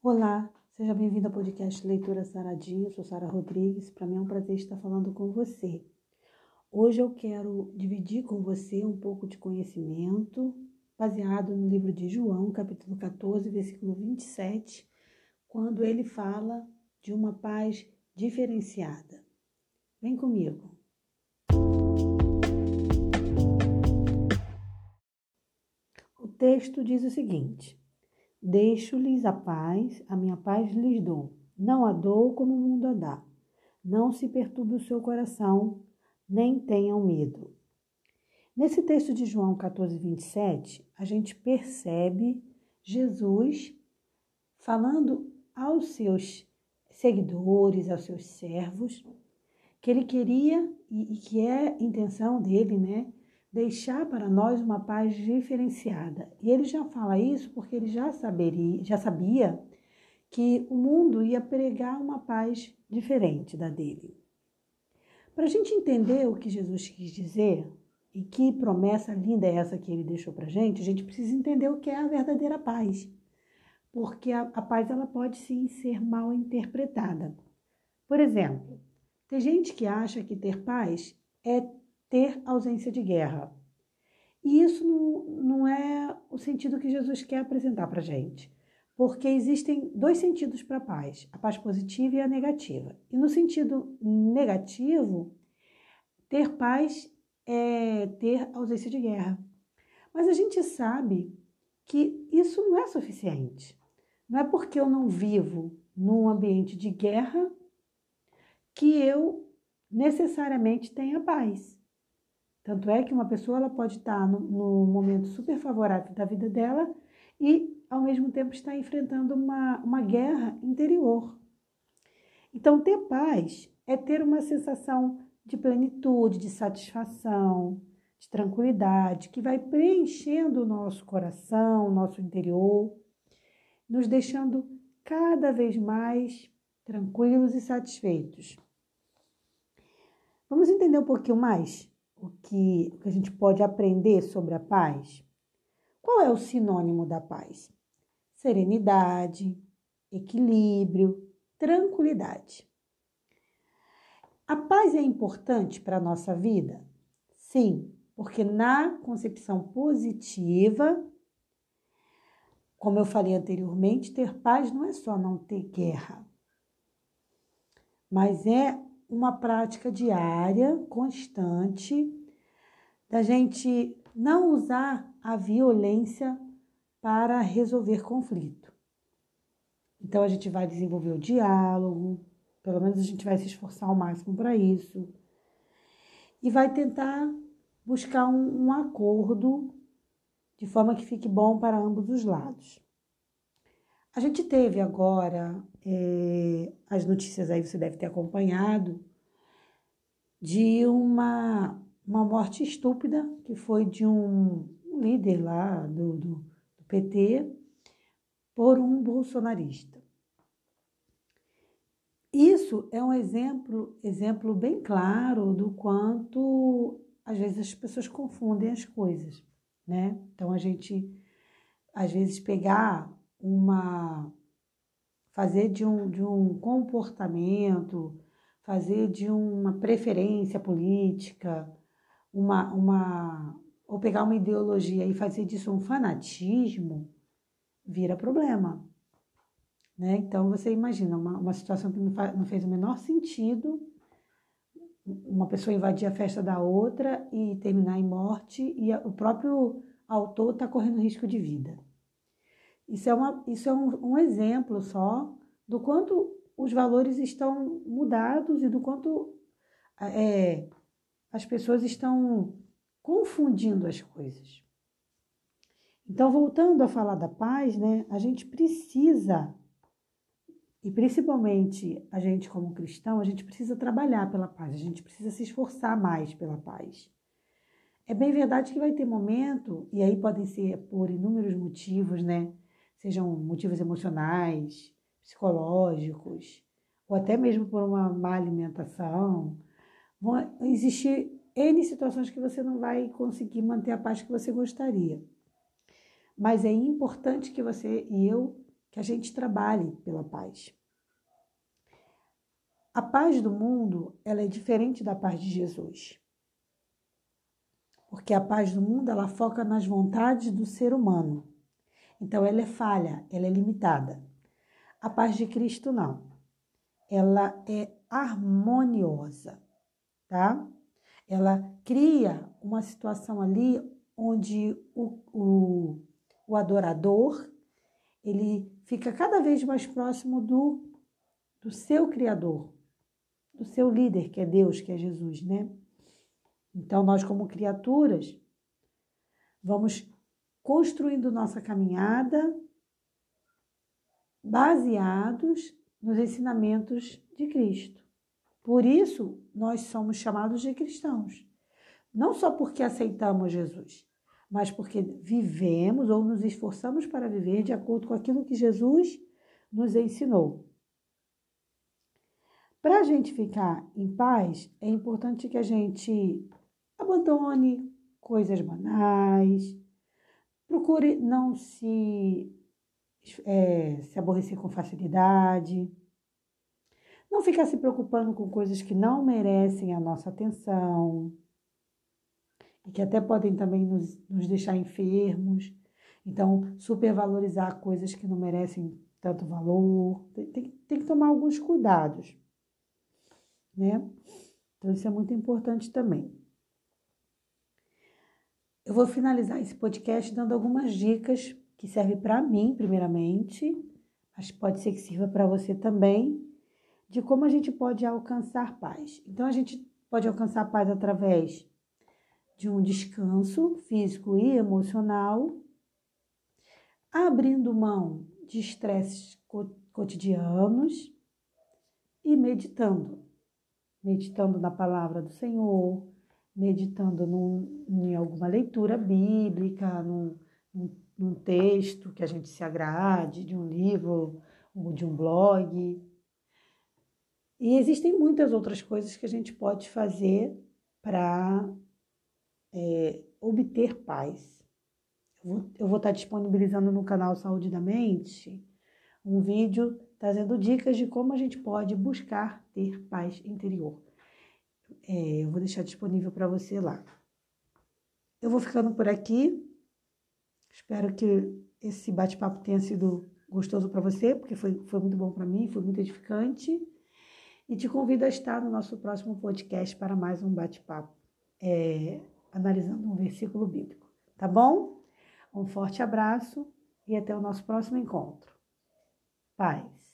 Olá, seja bem-vindo ao podcast Leitura Saradinha. Sou Sara Rodrigues. Para mim é um prazer estar falando com você. Hoje eu quero dividir com você um pouco de conhecimento baseado no livro de João, capítulo 14, versículo 27, quando ele fala de uma paz diferenciada. Vem comigo. O texto diz o seguinte: Deixo-lhes a paz, a minha paz lhes dou. Não a dou como o mundo a dá. Não se perturbe o seu coração, nem tenham medo. Nesse texto de João 14, 27, a gente percebe Jesus falando aos seus seguidores, aos seus servos, que ele queria e, que é intenção dele, né? Deixar para nós uma paz diferenciada. E ele já fala isso porque ele já, saberia, já sabia que o mundo ia pregar uma paz diferente da dele. Para a gente entender o que Jesus quis dizer e que promessa linda é essa que ele deixou para a gente, a gente precisa entender o que é a verdadeira paz. Porque a, a paz ela pode sim ser mal interpretada. Por exemplo, tem gente que acha que ter paz é ter ausência de guerra. E isso não, não é o sentido que Jesus quer apresentar para a gente. Porque existem dois sentidos para a paz: a paz positiva e a negativa. E no sentido negativo, ter paz é ter ausência de guerra. Mas a gente sabe que isso não é suficiente. Não é porque eu não vivo num ambiente de guerra que eu necessariamente tenha paz. Tanto é que uma pessoa ela pode estar no, no momento super favorável da vida dela e, ao mesmo tempo, estar enfrentando uma, uma guerra interior. Então, ter paz é ter uma sensação de plenitude, de satisfação, de tranquilidade, que vai preenchendo o nosso coração, o nosso interior, nos deixando cada vez mais tranquilos e satisfeitos. Vamos entender um pouquinho mais o que, o que a gente pode aprender sobre a paz? Qual é o sinônimo da paz? Serenidade, equilíbrio, tranquilidade. A paz é importante para a nossa vida? Sim, porque na concepção positiva, como eu falei anteriormente, ter paz não é só não ter guerra, mas é uma prática diária, constante, da gente não usar a violência para resolver conflito. Então a gente vai desenvolver o diálogo, pelo menos a gente vai se esforçar ao máximo para isso, e vai tentar buscar um, um acordo de forma que fique bom para ambos os lados. A gente teve agora é, as notícias aí, você deve ter acompanhado, de uma, uma morte estúpida que foi de um líder lá do, do, do PT por um bolsonarista. Isso é um exemplo, exemplo bem claro do quanto às vezes as pessoas confundem as coisas, né? Então a gente às vezes pegar uma fazer de um, de um comportamento, fazer de uma preferência política, uma, uma ou pegar uma ideologia e fazer disso um fanatismo, vira problema. Né? Então você imagina uma, uma situação que não, faz, não fez o menor sentido, uma pessoa invadir a festa da outra e terminar em morte, e a, o próprio autor está correndo risco de vida. Isso é, uma, isso é um, um exemplo só do quanto os valores estão mudados e do quanto é, as pessoas estão confundindo as coisas. Então, voltando a falar da paz, né, a gente precisa, e principalmente a gente como cristão, a gente precisa trabalhar pela paz, a gente precisa se esforçar mais pela paz. É bem verdade que vai ter momento, e aí podem ser por inúmeros motivos, né? Sejam motivos emocionais, psicológicos, ou até mesmo por uma má alimentação, vão existir N situações que você não vai conseguir manter a paz que você gostaria. Mas é importante que você e eu que a gente trabalhe pela paz. A paz do mundo, ela é diferente da paz de Jesus. Porque a paz do mundo, ela foca nas vontades do ser humano. Então ela é falha, ela é limitada. A paz de Cristo não. Ela é harmoniosa, tá? Ela cria uma situação ali onde o, o, o adorador ele fica cada vez mais próximo do, do seu Criador, do seu líder, que é Deus, que é Jesus, né? Então, nós, como criaturas, vamos construindo nossa caminhada baseados nos ensinamentos de Cristo. Por isso, nós somos chamados de cristãos. Não só porque aceitamos Jesus, mas porque vivemos ou nos esforçamos para viver de acordo com aquilo que Jesus nos ensinou. Para a gente ficar em paz, é importante que a gente abandone coisas banais, procure não se, é, se aborrecer com facilidade, não ficar se preocupando com coisas que não merecem a nossa atenção e que até podem também nos, nos deixar enfermos. Então, supervalorizar coisas que não merecem tanto valor, tem, tem, tem que tomar alguns cuidados, né? Então, isso é muito importante também. Eu vou finalizar esse podcast dando algumas dicas que servem para mim, primeiramente, mas pode ser que sirva para você também, de como a gente pode alcançar paz. Então, a gente pode alcançar paz através de um descanso físico e emocional, abrindo mão de estresses cotidianos e meditando. Meditando na palavra do Senhor, meditando num, em alguma leitura bíblica, num, num texto que a gente se agrade, de um livro ou de um blog. E existem muitas outras coisas que a gente pode fazer para é, obter paz. Eu vou, eu vou estar disponibilizando no canal Saúde da Mente um vídeo trazendo dicas de como a gente pode buscar ter paz interior. É, eu vou deixar disponível para você lá. Eu vou ficando por aqui. Espero que esse bate-papo tenha sido gostoso para você, porque foi, foi muito bom para mim, foi muito edificante. E te convido a estar no nosso próximo podcast para mais um bate-papo. É, analisando um versículo bíblico. Tá bom? Um forte abraço e até o nosso próximo encontro. Paz.